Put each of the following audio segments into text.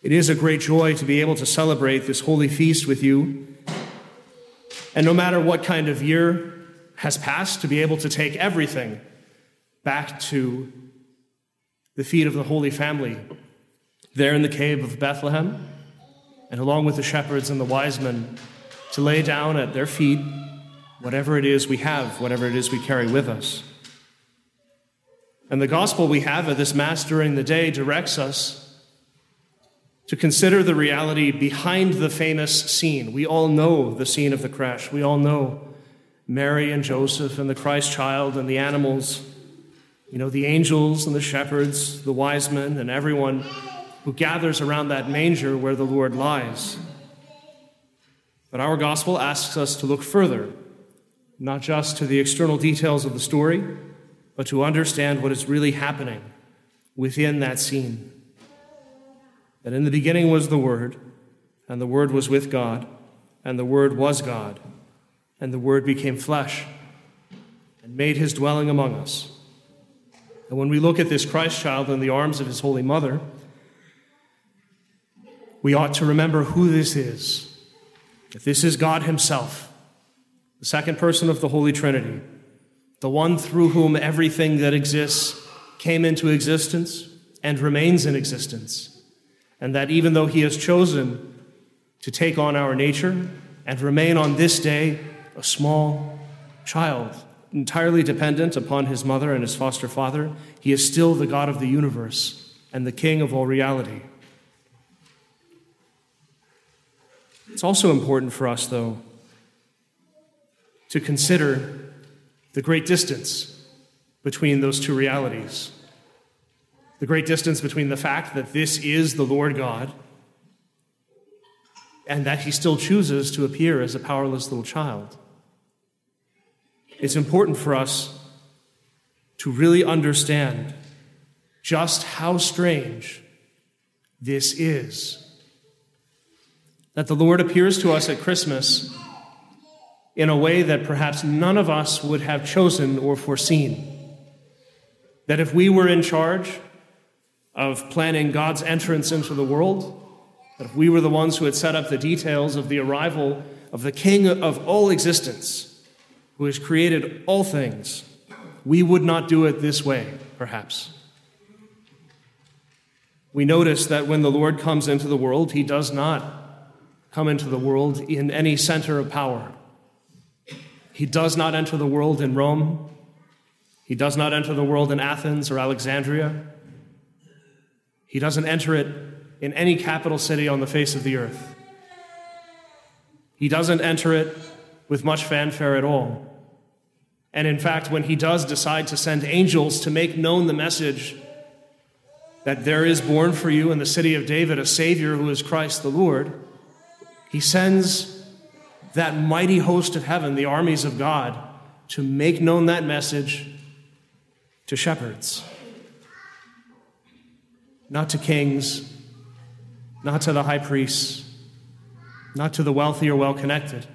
It is a great joy to be able to celebrate this holy feast with you. And no matter what kind of year has passed, to be able to take everything back to the feet of the Holy Family there in the cave of Bethlehem, and along with the shepherds and the wise men, to lay down at their feet whatever it is we have, whatever it is we carry with us. And the gospel we have at this Mass during the day directs us to consider the reality behind the famous scene. We all know the scene of the crèche. We all know Mary and Joseph and the Christ child and the animals, you know, the angels and the shepherds, the wise men, and everyone who gathers around that manger where the Lord lies. But our gospel asks us to look further, not just to the external details of the story, but to understand what is really happening within that scene. That in the beginning was the Word, and the Word was with God, and the Word was God, and the Word became flesh and made his dwelling among us. And when we look at this Christ child in the arms of his Holy Mother, we ought to remember who this is. That this is God Himself, the second person of the Holy Trinity, the one through whom everything that exists came into existence and remains in existence. And that even though He has chosen to take on our nature and remain on this day a small child, entirely dependent upon his mother and his foster father, he is still the God of the universe and the King of all reality. It's also important for us, though, to consider the great distance between those two realities. The great distance between the fact that this is the Lord God and that he still chooses to appear as a powerless little child. It's important for us to really understand just how strange this is that the Lord appears to us at Christmas in a way that perhaps none of us would have chosen or foreseen. That if we were in charge of planning God's entrance into the world, that if we were the ones who had set up the details of the arrival of the King of all existence, who has created all things, we would not do it this way, perhaps. We notice that when the Lord comes into the world, he does not come into the world in any center of power. He does not enter the world in Rome. He does not enter the world in Athens or Alexandria. He doesn't enter it in any capital city on the face of the earth. He doesn't enter it with much fanfare at all. And in fact, when he does decide to send angels to make known the message that there is born for you in the city of David a Savior who is Christ the Lord, he sends that mighty host of heaven, the armies of God, to make known that message to shepherds, not to kings, not to the high priests, not to the wealthy or well connected,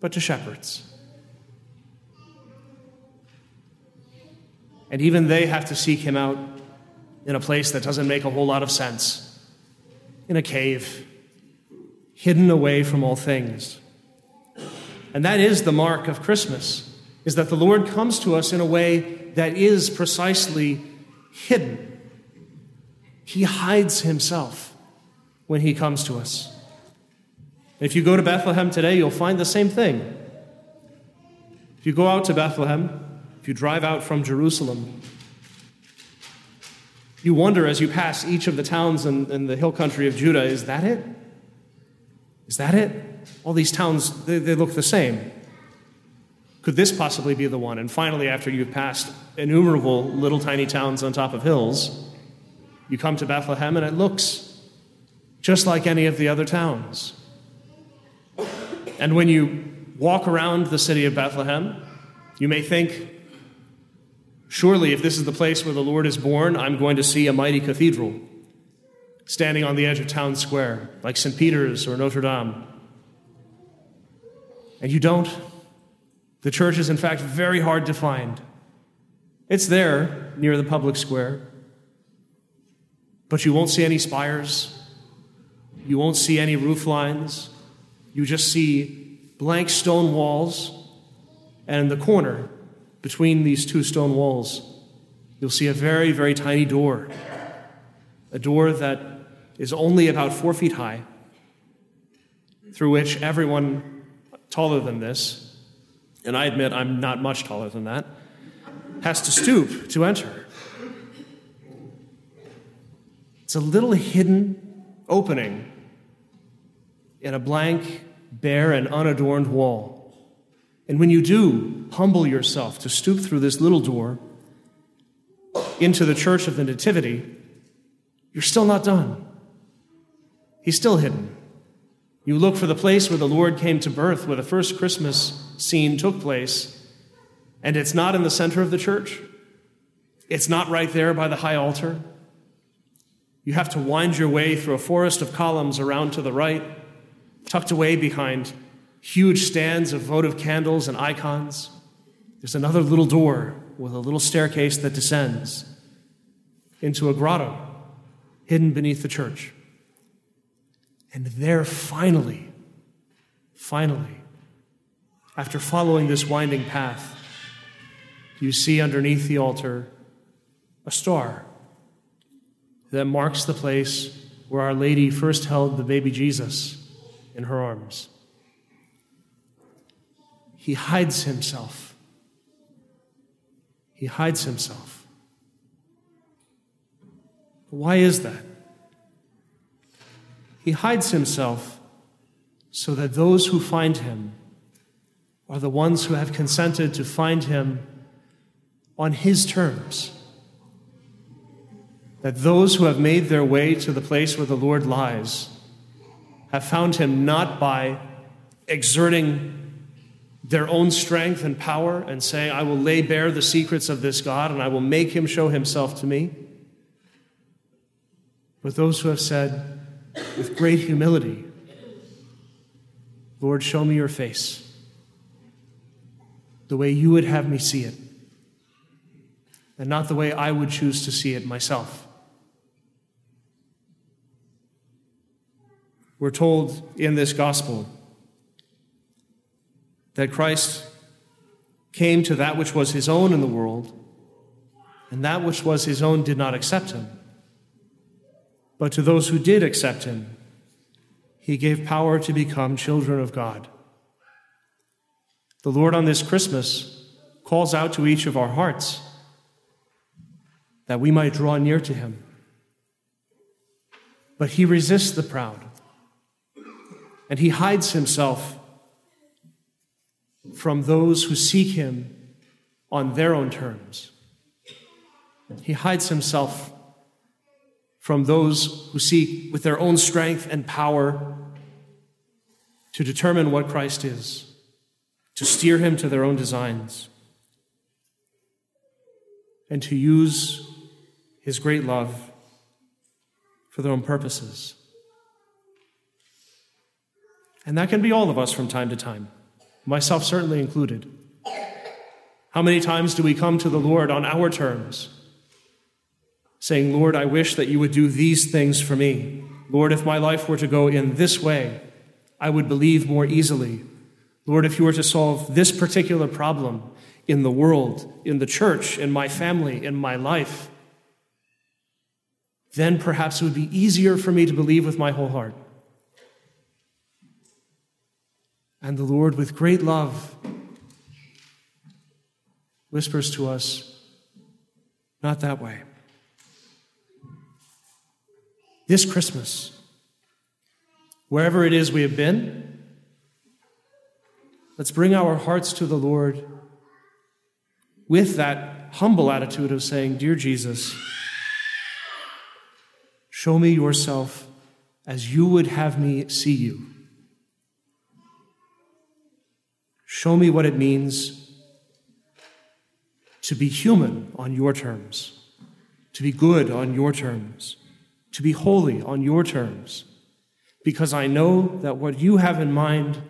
but to shepherds. And even they have to seek him out in a place that doesn't make a whole lot of sense in a cave hidden away from all things. And that is the mark of Christmas, is that the Lord comes to us in a way that is precisely hidden. He hides himself when he comes to us. If you go to Bethlehem today, you'll find the same thing. If you go out to Bethlehem, if you drive out from Jerusalem, you wonder as you pass each of the towns in, in the hill country of Judah, is that it? Is that it? All these towns, they, they look the same. Could this possibly be the one? And finally, after you've passed innumerable little tiny towns on top of hills, you come to Bethlehem and it looks just like any of the other towns. And when you walk around the city of Bethlehem, you may think, surely if this is the place where the Lord is born, I'm going to see a mighty cathedral standing on the edge of town square, like St. Peter's or Notre Dame. And you don't. The church is, in fact, very hard to find. It's there near the public square. But you won't see any spires. You won't see any roof lines. You just see blank stone walls, and in the corner between these two stone walls, you'll see a very, very tiny door. A door that is only about four feet high, through which everyone taller than this, and I admit I'm not much taller than that, has to stoop to enter. It's a little hidden opening in a blank, bare, and unadorned wall. And when you do humble yourself to stoop through this little door into the church of the Nativity, you're still not done. He's still hidden. You look for the place where the Lord came to birth, where the first Christmas scene took place, and it's not in the center of the church. It's not right there by the high altar. You have to wind your way through a forest of columns around to the right, tucked away behind huge stands of votive candles and icons. There's another little door with a little staircase that descends into a grotto hidden beneath the church. And there, finally, finally, after following this winding path, you see underneath the altar a star that marks the place where Our Lady first held the baby Jesus in her arms he hides himself. He hides himself. Why is that? He hides himself so that those who find him are the ones who have consented to find him on his terms. That those who have made their way to the place where the Lord lies have found him not by exerting their own strength and power and saying, I will lay bare the secrets of this God and I will make him show himself to me. But those who have said with great humility, Lord, show me your face the way you would have me see it, and not the way I would choose to see it myself. We're told in this gospel that Christ came to that which was his own in the world, and that which was his own did not accept him. But to those who did accept him, he gave power to become children of God. The Lord on this Christmas calls out to each of our hearts that we might draw near to him. But he resists the proud, and he hides himself from those who seek him on their own terms. He hides himself from those who seek with their own strength and power to determine what Christ is, to steer him to their own designs, and to use his great love for their own purposes. And that can be all of us from time to time myself certainly included. How many times do we come to the Lord on our terms, saying, Lord, I wish that you would do these things for me. Lord, if my life were to go in this way, I would believe more easily. Lord, if you were to solve this particular problem in the world, in the church, in my family, in my life, then perhaps it would be easier for me to believe with my whole heart. And the Lord, with great love, whispers to us, Not that way. This Christmas, wherever it is we have been, let's bring our hearts to the Lord with that humble attitude of saying, Dear Jesus, show me yourself as you would have me see you. Show me what it means to be human on your terms, to be good on your terms, to be holy on your terms, because I know that what you have in mind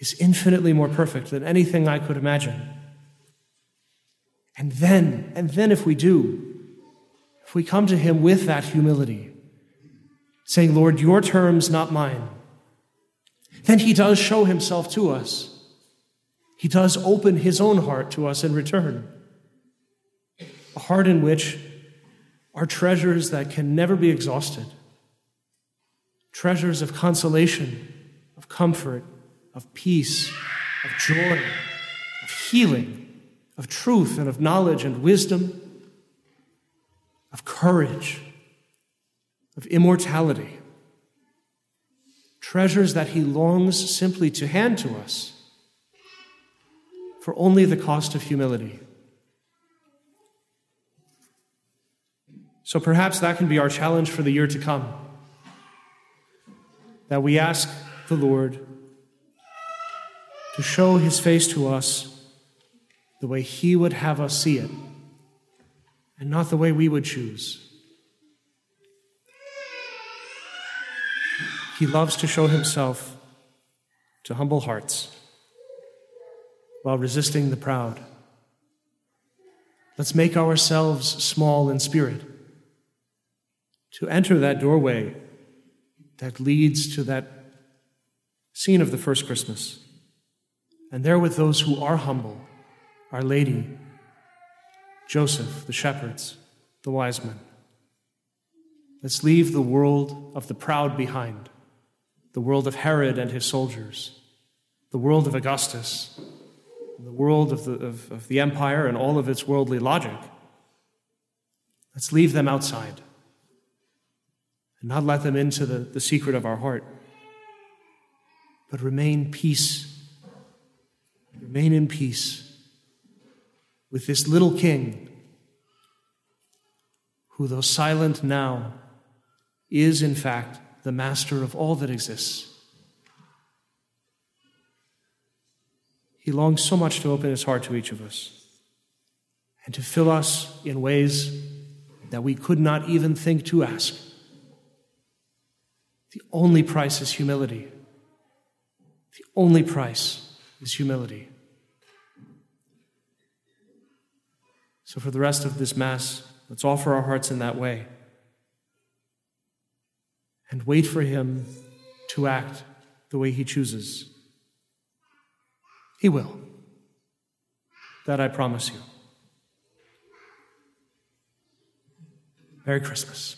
is infinitely more perfect than anything I could imagine. And then, and then if we do, if we come to Him with that humility, saying, Lord, your terms, not mine, then He does show Himself to us. He does open His own heart to us in return. A heart in which are treasures that can never be exhausted treasures of consolation, of comfort, of peace, of joy, of healing, of truth, and of knowledge and wisdom, of courage, of immortality. Treasures that he longs simply to hand to us for only the cost of humility. So perhaps that can be our challenge for the year to come. That we ask the Lord to show his face to us the way he would have us see it, and not the way we would choose. He loves to show himself to humble hearts while resisting the proud. Let's make ourselves small in spirit to enter that doorway that leads to that scene of the first Christmas. And there, with those who are humble, Our Lady, Joseph, the shepherds, the wise men. Let's leave the world of the proud behind, the world of Herod and his soldiers, the world of Augustus, the world of the, of, of the empire and all of its worldly logic. Let's leave them outside and not let them into the, the secret of our heart, but remain peace. Remain in peace with this little king who, though silent now, is in fact the master of all that exists. He longs so much to open his heart to each of us and to fill us in ways that we could not even think to ask. The only price is humility. The only price is humility. So, for the rest of this Mass, let's offer our hearts in that way and wait for Him to act the way He chooses. He will. That I promise you. Merry Christmas.